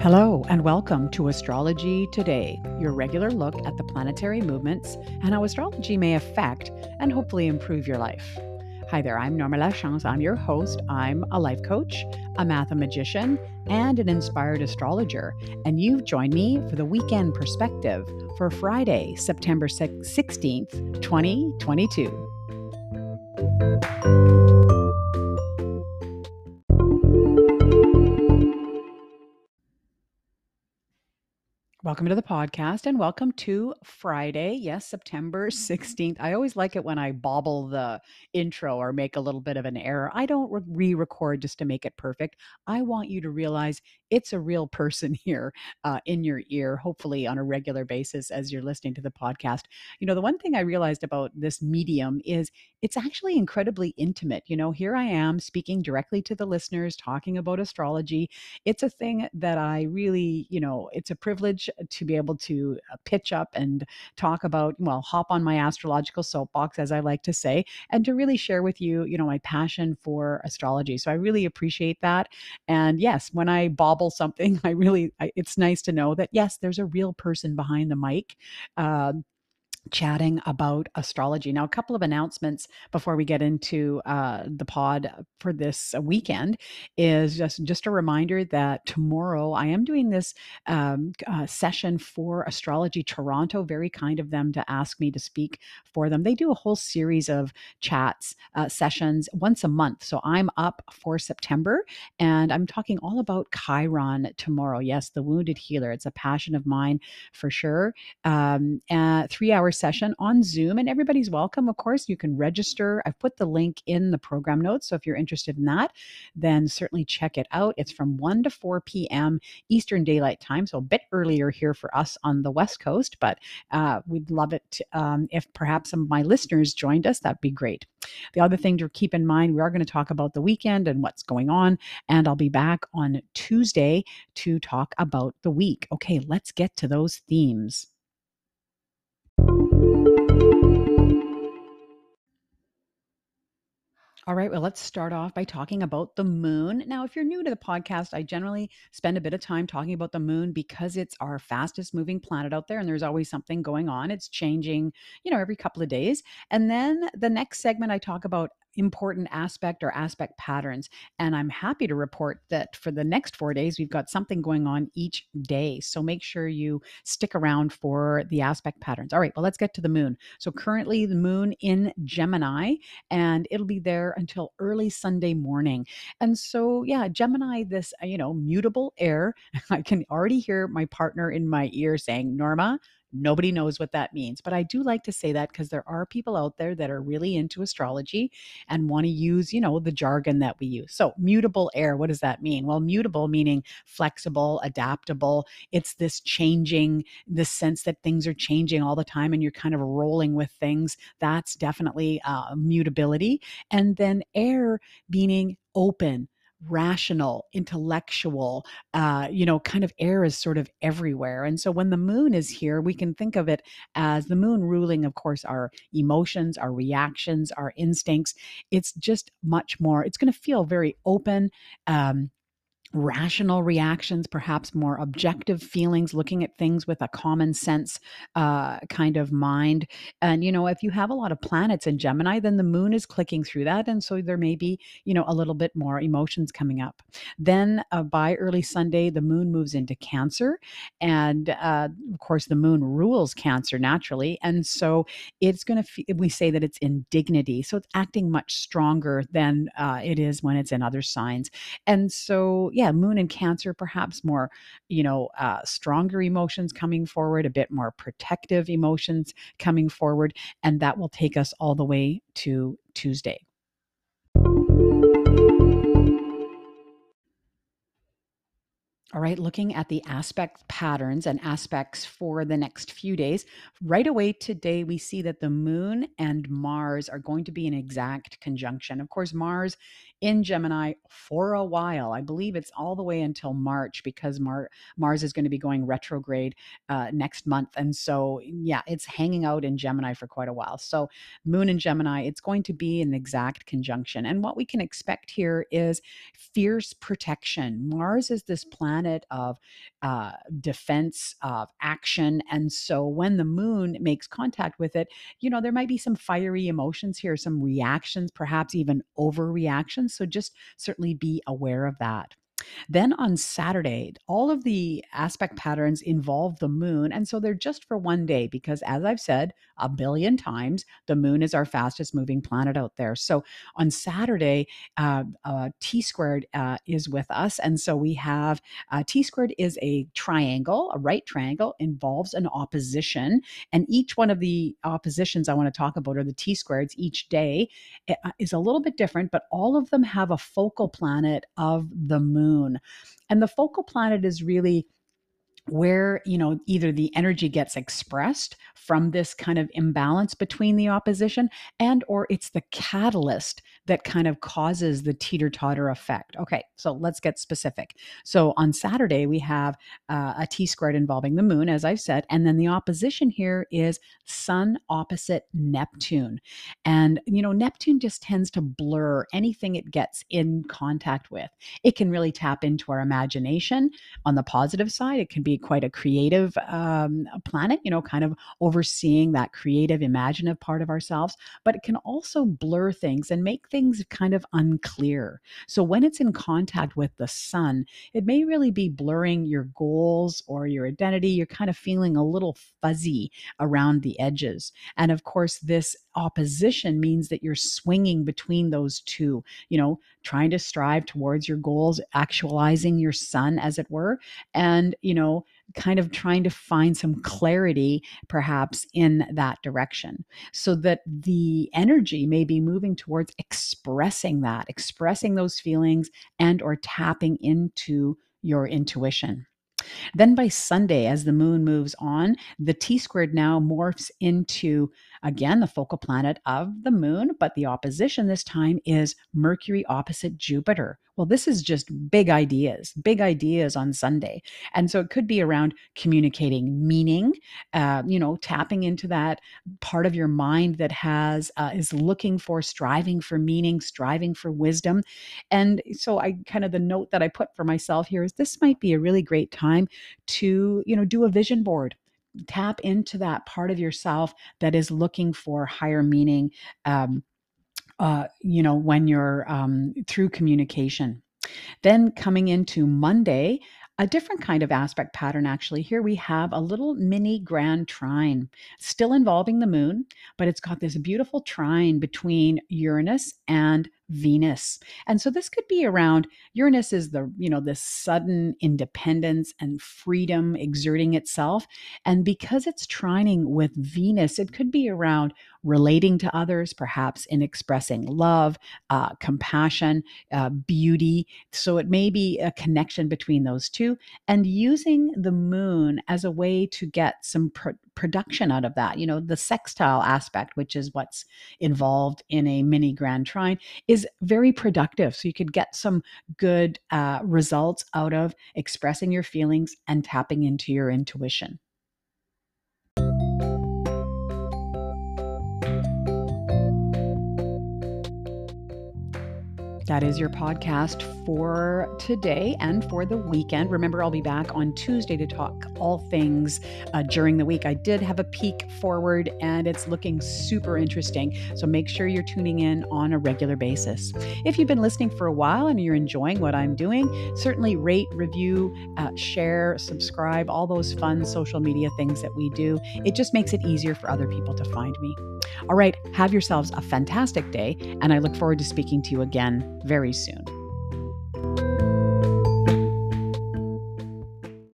Hello, and welcome to Astrology Today, your regular look at the planetary movements and how astrology may affect and hopefully improve your life. Hi there, I'm Norma Lachance. I'm your host. I'm a life coach, a mathemagician, and an inspired astrologer. And you've joined me for the weekend perspective for Friday, September 16th, 2022. Welcome to the podcast and welcome to Friday. Yes, September mm-hmm. 16th. I always like it when I bobble the intro or make a little bit of an error. I don't re record just to make it perfect. I want you to realize it's a real person here uh, in your ear, hopefully on a regular basis as you're listening to the podcast. You know, the one thing I realized about this medium is it's actually incredibly intimate. You know, here I am speaking directly to the listeners, talking about astrology. It's a thing that I really, you know, it's a privilege to be able to uh, pitch up and talk about, well, hop on my astrological soapbox, as I like to say, and to really share with you, you know, my passion for astrology. So I really appreciate that. And yes, when I bobble something, I really, I, it's nice to know that, yes, there's a real person behind the mic. Uh, chatting about astrology. Now, a couple of announcements before we get into uh, the pod for this weekend is just just a reminder that tomorrow I am doing this um, uh, session for Astrology Toronto. Very kind of them to ask me to speak for them. They do a whole series of chats uh, sessions once a month. So I'm up for September, and I'm talking all about Chiron tomorrow. Yes, the wounded healer. It's a passion of mine for sure. Um, three hours session on Zoom, and everybody's welcome. Of course, you can register. I've put the link in the program notes. So if you're interested in that, then certainly check it out. It's from 1 to 4 p.m. Eastern Daylight Time, so a bit earlier here for us on the West Coast, but uh, we'd love it um, if perhaps some of my listeners joined us. That'd be great. The other thing to keep in mind, we are going to talk about the weekend and what's going on, and I'll be back on Tuesday to talk about the week. Okay, let's get to those themes. All right, well, let's start off by talking about the moon. Now, if you're new to the podcast, I generally spend a bit of time talking about the moon because it's our fastest moving planet out there and there's always something going on. It's changing, you know, every couple of days. And then the next segment, I talk about important aspect or aspect patterns. And I'm happy to report that for the next four days, we've got something going on each day. So make sure you stick around for the aspect patterns. All right, well, let's get to the moon. So currently, the moon in Gemini, and it'll be there until early Sunday morning. And so, yeah, Gemini, this, you know, mutable air, I can already hear my partner in my ear saying, Norma, Nobody knows what that means. But I do like to say that because there are people out there that are really into astrology and want to use, you know, the jargon that we use. So, mutable air, what does that mean? Well, mutable meaning flexible, adaptable. It's this changing, this sense that things are changing all the time and you're kind of rolling with things. That's definitely uh, mutability. And then air meaning open rational, intellectual, uh, you know, kind of air is sort of everywhere. And so when the moon is here, we can think of it as the moon ruling, of course, our emotions, our reactions, our instincts. It's just much more, it's going to feel very open. Um, rational reactions, perhaps more objective feelings, looking at things with a common sense uh, kind of mind. And, you know, if you have a lot of planets in Gemini, then the moon is clicking through that. And so there may be, you know, a little bit more emotions coming up. Then uh, by early Sunday, the moon moves into Cancer. And uh, of course, the moon rules Cancer naturally. And so it's going to, f- we say that it's in dignity. So it's acting much stronger than uh, it is when it's in other signs. And so, moon and cancer, perhaps more, you know, uh, stronger emotions coming forward, a bit more protective emotions coming forward. And that will take us all the way to Tuesday. All right, looking at the aspect patterns and aspects for the next few days. Right away today, we see that the moon and Mars are going to be in exact conjunction. Of course, Mars in Gemini for a while. I believe it's all the way until March because Mar- Mars is going to be going retrograde uh, next month. And so, yeah, it's hanging out in Gemini for quite a while. So, Moon in Gemini, it's going to be an exact conjunction. And what we can expect here is fierce protection. Mars is this planet of uh, defense, of action. And so, when the moon makes contact with it, you know, there might be some fiery emotions here, some reactions, perhaps even overreactions. So, just certainly be aware of that. Then on Saturday, all of the aspect patterns involve the moon. And so they're just for one day because, as I've said a billion times, the moon is our fastest moving planet out there. So on Saturday, uh, uh, T squared uh, is with us. And so we have uh, T squared is a triangle, a right triangle, involves an opposition. And each one of the oppositions I want to talk about are the T squareds each day eh, uh, is a little bit different, but all of them have a focal planet of the moon moon. And the focal planet is really where you know either the energy gets expressed from this kind of imbalance between the opposition and or it's the catalyst that kind of causes the teeter-totter effect. Okay so let's get specific. So on saturday we have uh, a t squared involving the moon as i've said and then the opposition here is sun opposite neptune. And you know neptune just tends to blur anything it gets in contact with. It can really tap into our imagination. On the positive side it can be quite a creative um, planet, you know, kind of overseeing that creative, imaginative part of ourselves, but it can also blur things and make things kind of unclear. So when it's in contact with the sun, it may really be blurring your goals or your identity. You're kind of feeling a little fuzzy around the edges. And of course, this opposition means that you're swinging between those two, you know, trying to strive towards your goals, actualizing your sun, as it were, and, you know, kind of trying to find some clarity perhaps in that direction so that the energy may be moving towards expressing that expressing those feelings and or tapping into your intuition. Then by Sunday, as the moon moves on, the T squared now morphs into Again, the focal planet of the moon, but the opposition this time is Mercury opposite Jupiter. Well, this is just big ideas, big ideas on Sunday. And so it could be around communicating meaning, uh, you know, tapping into that part of your mind that has, uh, is looking for, striving for meaning, striving for wisdom. And so I kind of the note that I put for myself here is this might be a really great time to, you know, do a vision board tap into that part of yourself that is looking for higher meaning um, uh, you know when you're um, through communication. Then coming into monday a different kind of aspect pattern actually. Here we have a little mini grand trine still involving the moon but it's got this beautiful trine between uranus and Venus. And so this could be around Uranus is the, you know, this sudden independence and freedom exerting itself. And because it's trining with Venus, it could be around relating to others, perhaps in expressing love, uh, compassion, uh, beauty. So it may be a connection between those two and using the moon as a way to get some production out of that. You know, the sextile aspect, which is what's involved in a mini grand trine, is very productive. So you could get some good uh, results out of expressing your feelings and tapping into your intuition. That is your podcast for today and for the weekend. Remember, I'll be back on Tuesday to talk all things uh, during the week. I did have a peek forward and it's looking super interesting. So make sure you're tuning in on a regular basis. If you've been listening for a while and you're enjoying what I'm doing, certainly rate, review, uh, share, subscribe, all those fun social media things that we do. It just makes it easier for other people to find me. All right, have yourselves a fantastic day, and I look forward to speaking to you again very soon.